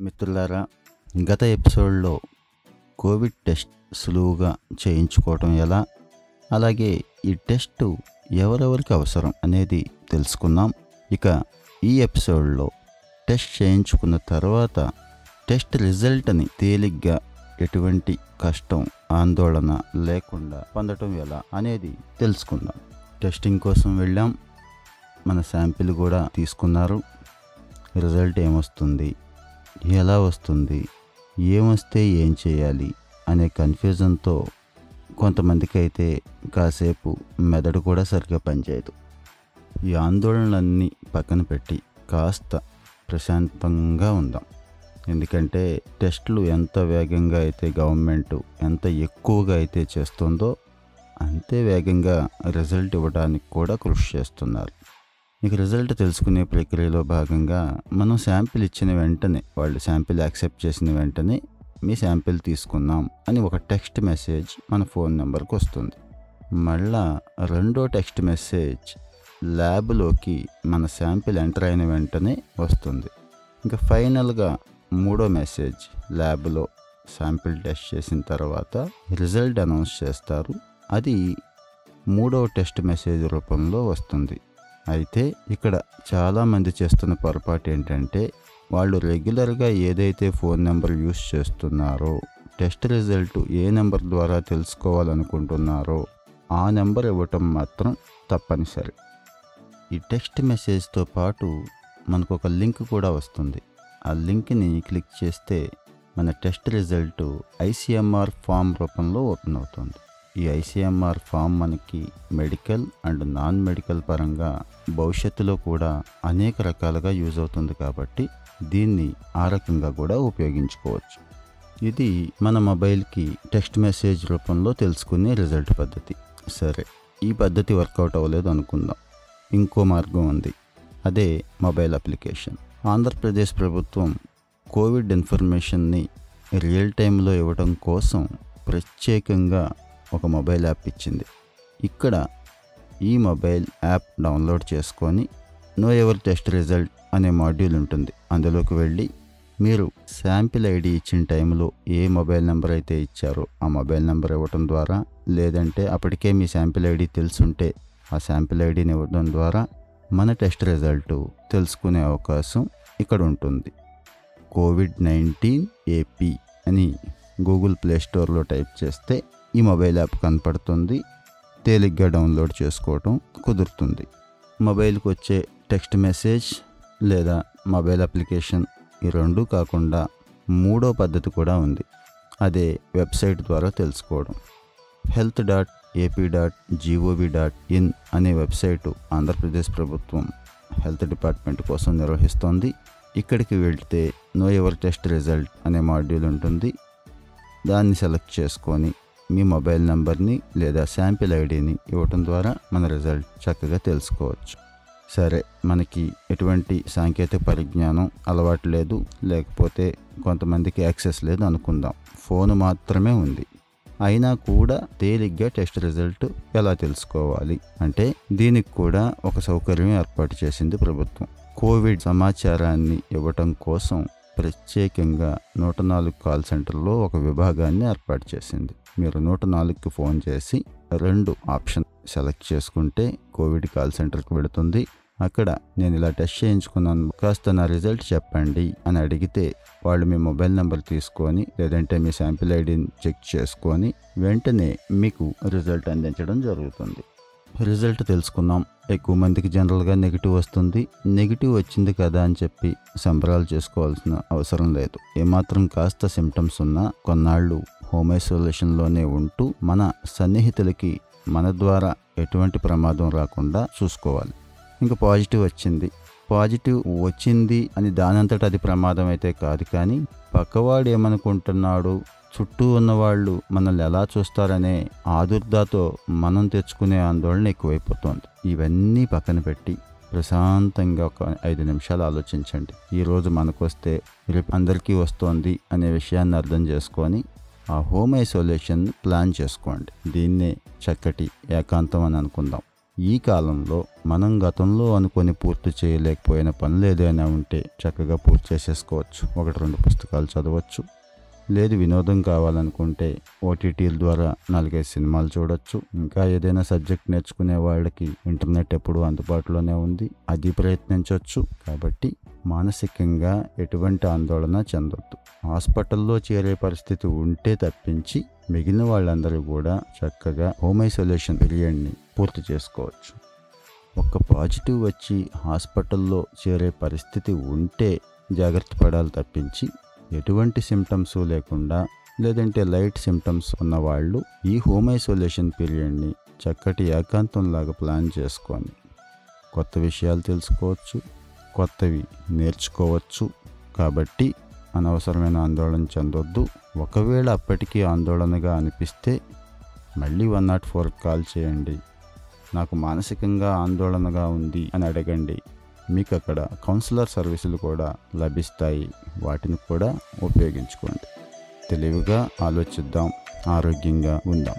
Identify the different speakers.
Speaker 1: మిత్రులారా గత ఎపిసోడ్లో కోవిడ్ టెస్ట్ సులువుగా చేయించుకోవటం ఎలా? అలాగే ఈ టెస్ట్ ఎవరెవరికి అవసరం అనేది తెలుసుకున్నాం ఇక ఈ ఎపిసోడ్లో టెస్ట్ చేయించుకున్న తర్వాత టెస్ట్ రిజల్ట్ని తేలిగ్గా ఎటువంటి కష్టం ఆందోళన లేకుండా పొందటం ఎలా అనేది తెలుసుకుందాం. టెస్టింగ్ కోసం వెళ్ళాం. మన శాంపిల్ కూడా తీసుకున్నారు. రిజల్ట్ ఏమొస్తుంది? ఎలా వస్తుంది? ఏమొస్తే ఏం చేయాలి? అనే కన్ఫ్యూజన్తో కొంతమందికి అయితే కాసేపు మెదడు కూడా సరిగ్గా పనిచేయదు. ఈ ఆందోళనలన్నీ పక్కన పెట్టి కాస్త ప్రశాంతంగా ఉందాం. ఎందుకంటే టెస్టులు ఎంత వేగంగా అయితే గవర్నమెంట్ ఎంత ఎక్కువగా అయితే చేస్తుందో అంతే వేగంగా రిజల్ట్ ఇవ్వడానికి కూడా కృషి చేస్తున్నారు. మీకు రిజల్ట్ తెలుసుకునే ప్రక్రియలో భాగంగా మనం శాంపిల్ ఇచ్చిన వెంటనే వాళ్ళు శాంపిల్ యాక్సెప్ట్ చేసిన వెంటనే మీ శాంపిల్ తీసుకున్నాం అని ఒక టెక్స్ట్ మెసేజ్ మన ఫోన్ నెంబర్కి వస్తుంది. మళ్ళా రెండో టెక్స్ట్ మెసేజ్ ల్యాబ్లోకి మన శాంపిల్ ఎంటర్ అయిన వెంటనే వస్తుంది. ఇంకా ఫైనల్గా మూడో మెసేజ్ ల్యాబ్లో శాంపిల్ టెస్ట్ చేసిన తర్వాత రిజల్ట్ అనౌన్స్ చేస్తారు. అది మూడో టెస్ట్ మెసేజ్ రూపంలో వస్తుంది. అయితే ఇక్కడ చాలామంది చేస్తున్న పొరపాటు ఏంటంటే వాళ్ళు రెగ్యులర్గా ఏదైతే ఫోన్ నెంబర్ యూస్ చేస్తున్నారో టెస్ట్ రిజల్ట్ ఏ నెంబర్ ద్వారా తెలుసుకోవాలనుకుంటున్నారో ఆ నెంబర్ ఇవ్వటం మాత్రం తప్పనిసరి. ఈ టెక్స్ట్ మెసేజ్తో పాటు మనకు ఒక లింక్ కూడా వస్తుంది. ఆ లింక్ని క్లిక్ చేస్తే మన టెస్ట్ రిజల్ట్ ఐసీఎంఆర్ ఫామ్ రూపంలో ఓపెన్ అవుతుంది. ఈ ఐసీఎంఆర్ ఫామ్ మనకి మెడికల్ అండ్ నాన్ మెడికల్ పరంగా భవిష్యత్తులో కూడా అనేక రకాలుగా యూజ్ అవుతుంది కాబట్టి దీన్ని ఆ రకంగా కూడా ఉపయోగించుకోవచ్చు. ఇది మన మొబైల్కి టెక్స్ట్ మెసేజ్ రూపంలో తెలుసుకునే రిజల్ట్ పద్ధతి. సరే ఈ పద్ధతి వర్కౌట్ అవ్వలేదు అనుకుందాం. ఇంకో మార్గం ఉంది. అదే మొబైల్ అప్లికేషన్. ఆంధ్రప్రదేశ్ ప్రభుత్వం కోవిడ్ ఇన్ఫర్మేషన్ని రియల్ టైంలో ఇవ్వడం కోసం ప్రత్యేకంగా ఒక మొబైల్ యాప్ ఇచ్చింది. ఇక్కడ ఈ మొబైల్ యాప్ డౌన్లోడ్ చేసుకొని నో ఎవర్ టెస్ట్ రిజల్ట్ అనే మాడ్యూల్ ఉంటుంది. అందులోకి వెళ్ళి మీరు శాంపిల్ ఐడి ఇచ్చిన టైంలో ఏ మొబైల్ నెంబర్ అయితే ఇచ్చారో ఆ మొబైల్ నెంబర్ ఇవ్వటం ద్వారా లేదంటే అప్పటికే మీ శాంపిల్ ఐడి తెలుసుంటే ఆ శాంపిల్ ఐడిని ఇవ్వడం ద్వారా మన టెస్ట్ రిజల్ట్ తెలుసుకునే అవకాశం ఇక్కడ ఉంటుంది. కోవిడ్ నైన్టీన్ ఏపీ అని గూగుల్ ప్లే స్టోర్లో టైప్ చేస్తే ఈ మొబైల్ యాప్ కనపడుతుంది. తేలిగ్గా డౌన్లోడ్ చేసుకోవటం కుదురుతుంది. మొబైల్కి వచ్చే టెక్స్ట్ మెసేజ్ లేదా మొబైల్ అప్లికేషన్ ఈ రెండు కాకుండా మూడో పద్ధతి కూడా ఉంది. అదే వెబ్సైట్ ద్వారా తెలుసుకోవడం. Health dot AP dot G O V dot in అనే వెబ్సైటు ఆంధ్రప్రదేశ్ ప్రభుత్వం హెల్త్ డిపార్ట్మెంట్ కోసం నిర్వహిస్తోంది. ఇక్కడికి వెళ్తే నో ఎవర్ టెస్ట్ రిజల్ట్ అనే మాడ్యూల్ ఉంటుంది. దాన్ని సెలెక్ట్ చేసుకొని మీ మొబైల్ నెంబర్ని లేదా శాంపిల్ ఐడిని ఇవ్వటం ద్వారా మన రిజల్ట్ చక్కగా తెలుసుకోవచ్చు. సరే మనకి ఎటువంటి సాంకేతిక పరిజ్ఞానం అలవాటు లేదు లేకపోతే కొంతమందికి యాక్సెస్ లేదు అనుకుందాం. ఫోన్ మాత్రమే ఉంది. అయినా కూడా తేలిగ్గా టెస్ట్ రిజల్ట్ ఎలా తెలుసుకోవాలి? అంటే దీనికి కూడా ఒక సౌకర్యం ఏర్పాటు చేసింది ప్రభుత్వం. కోవిడ్ సమాచారాన్ని ఇవ్వటం కోసం ప్రత్యేకంగా నూట నాలుగు కాల్ సెంటర్లో ఒక విభాగాన్ని ఏర్పాటు చేసింది. మీరు నూట నాలుగుకి ఫోన్ చేసి రెండు ఆప్షన్ సెలెక్ట్ చేసుకుంటే కోవిడ్ కాల్ సెంటర్కి వెళుతుంది. అక్కడ నేను ఇలా టెస్ట్ చేయించుకున్నాను. కాస్త నా రిజల్ట్ చెప్పండి అని అడిగితే వాళ్ళు మీ మొబైల్ నెంబర్ తీసుకొని లేదంటే మీ శాంపిల్ ఐడిని చెక్ చేసుకొని వెంటనే మీకు రిజల్ట్ అందించడం జరుగుతుంది. రిజల్ట్ తెలుసుకున్నాం. ఎక్కువ మందికి జనరల్గా నెగిటివ్ వస్తుంది. నెగిటివ్ వచ్చింది కదా అని చెప్పి సంబరాలు చేసుకోవాల్సిన అవసరం లేదు. ఏమాత్రం కాస్త సిమ్టమ్స్ ఉన్నా కొన్నాళ్ళు హోమ్ ఐసోలేషన్లోనే ఉంటూ మన సన్నిహితులకి మన ద్వారా ఎటువంటి ప్రమాదం రాకుండా చూసుకోవాలి. ఇంకా పాజిటివ్ వచ్చింది. పాజిటివ్ వచ్చింది అని దానంతట అది ప్రమాదం అయితే కాదు కానీ పక్కవాడు ఏమనుకుంటున్నాడు? చుట్టూ ఉన్నవాళ్ళు మనల్ని ఎలా చూస్తారనే ఆదుర్దాతో మనం తెచ్చుకునే ఆందోళన ఎక్కువైపోతుంది. ఇవన్నీ పక్కన పెట్టి ప్రశాంతంగా ఒక ఐదు నిమిషాలు ఆలోచించండి. ఈరోజు మనకు వస్తే రేపు అందరికీ వస్తోంది అనే విషయాన్ని అర్థం చేసుకొని ఆ హోమ్ ఐసోలేషన్ ప్లాన్ చేసుకోండి. దీన్నే చక్కటి ఏకాంతం అని అనుకుందాం. ఈ కాలంలో మనం గతంలో అనుకొని పూర్తి చేయలేకపోయిన పనులు ఏదైనా ఉంటే చక్కగా పూర్తి చేసేసుకోవచ్చు. ఒకటి రెండు పుస్తకాలు చదవచ్చు. లేదు వినోదం కావాలనుకుంటే ఓటీటీల ద్వారా నాలుగైదు సినిమాలు చూడొచ్చు. ఇంకా ఏదైనా సబ్జెక్ట్ నేర్చుకునే వాళ్ళకి ఇంటర్నెట్ ఎప్పుడూ అందుబాటులోనే ఉంది. అది ప్రయత్నించవచ్చు కాబట్టి మానసికంగా ఎటువంటి ఆందోళన చెందొద్దు. హాస్పిటల్లో చేరే పరిస్థితి ఉంటే తప్పించి మిగిలిన వాళ్ళందరూ కూడా చక్కగా హోమ్ ఐసోలేషన్ పీరియడ్ని పూర్తి చేసుకోవచ్చు. ఒక పాజిటివ్ వచ్చి హాస్పిటల్లో చేరే పరిస్థితి ఉంటే జాగ్రత్త పడాలి తప్పించి ఎటువంటి సిమ్టమ్స్ లేకుండా లేదంటే లైట్ సిమ్టమ్స్ ఉన్నవాళ్ళు ఈ హోమ్ ఐసోలేషన్ పీరియడ్ని చక్కటి ఏకాంతంలాగా ప్లాన్ చేసుకొని కొత్త విషయాలు తెలుసుకోవచ్చు కొత్తవి నేర్చుకోవచ్చు. కాబట్టి అనవసరమైన ఆందోళన చెందొద్దు. ఒకవేళ అప్పటికీ ఆందోళనగా అనిపిస్తే మళ్ళీ వన్ నాట్ ఫోర్ కాల్ చేయండి. నాకు మానసికంగా ఆందోళనగా ఉంది అని అడగండి. మీకు అక్కడ కౌన్సిలర్ సర్వీసులు కూడా లభిస్తాయి. వాటిని కూడా ఉపయోగించుకోండి. తెలివిగా ఆలోచిద్దాం. ఆరోగ్యంగా ఉందాం.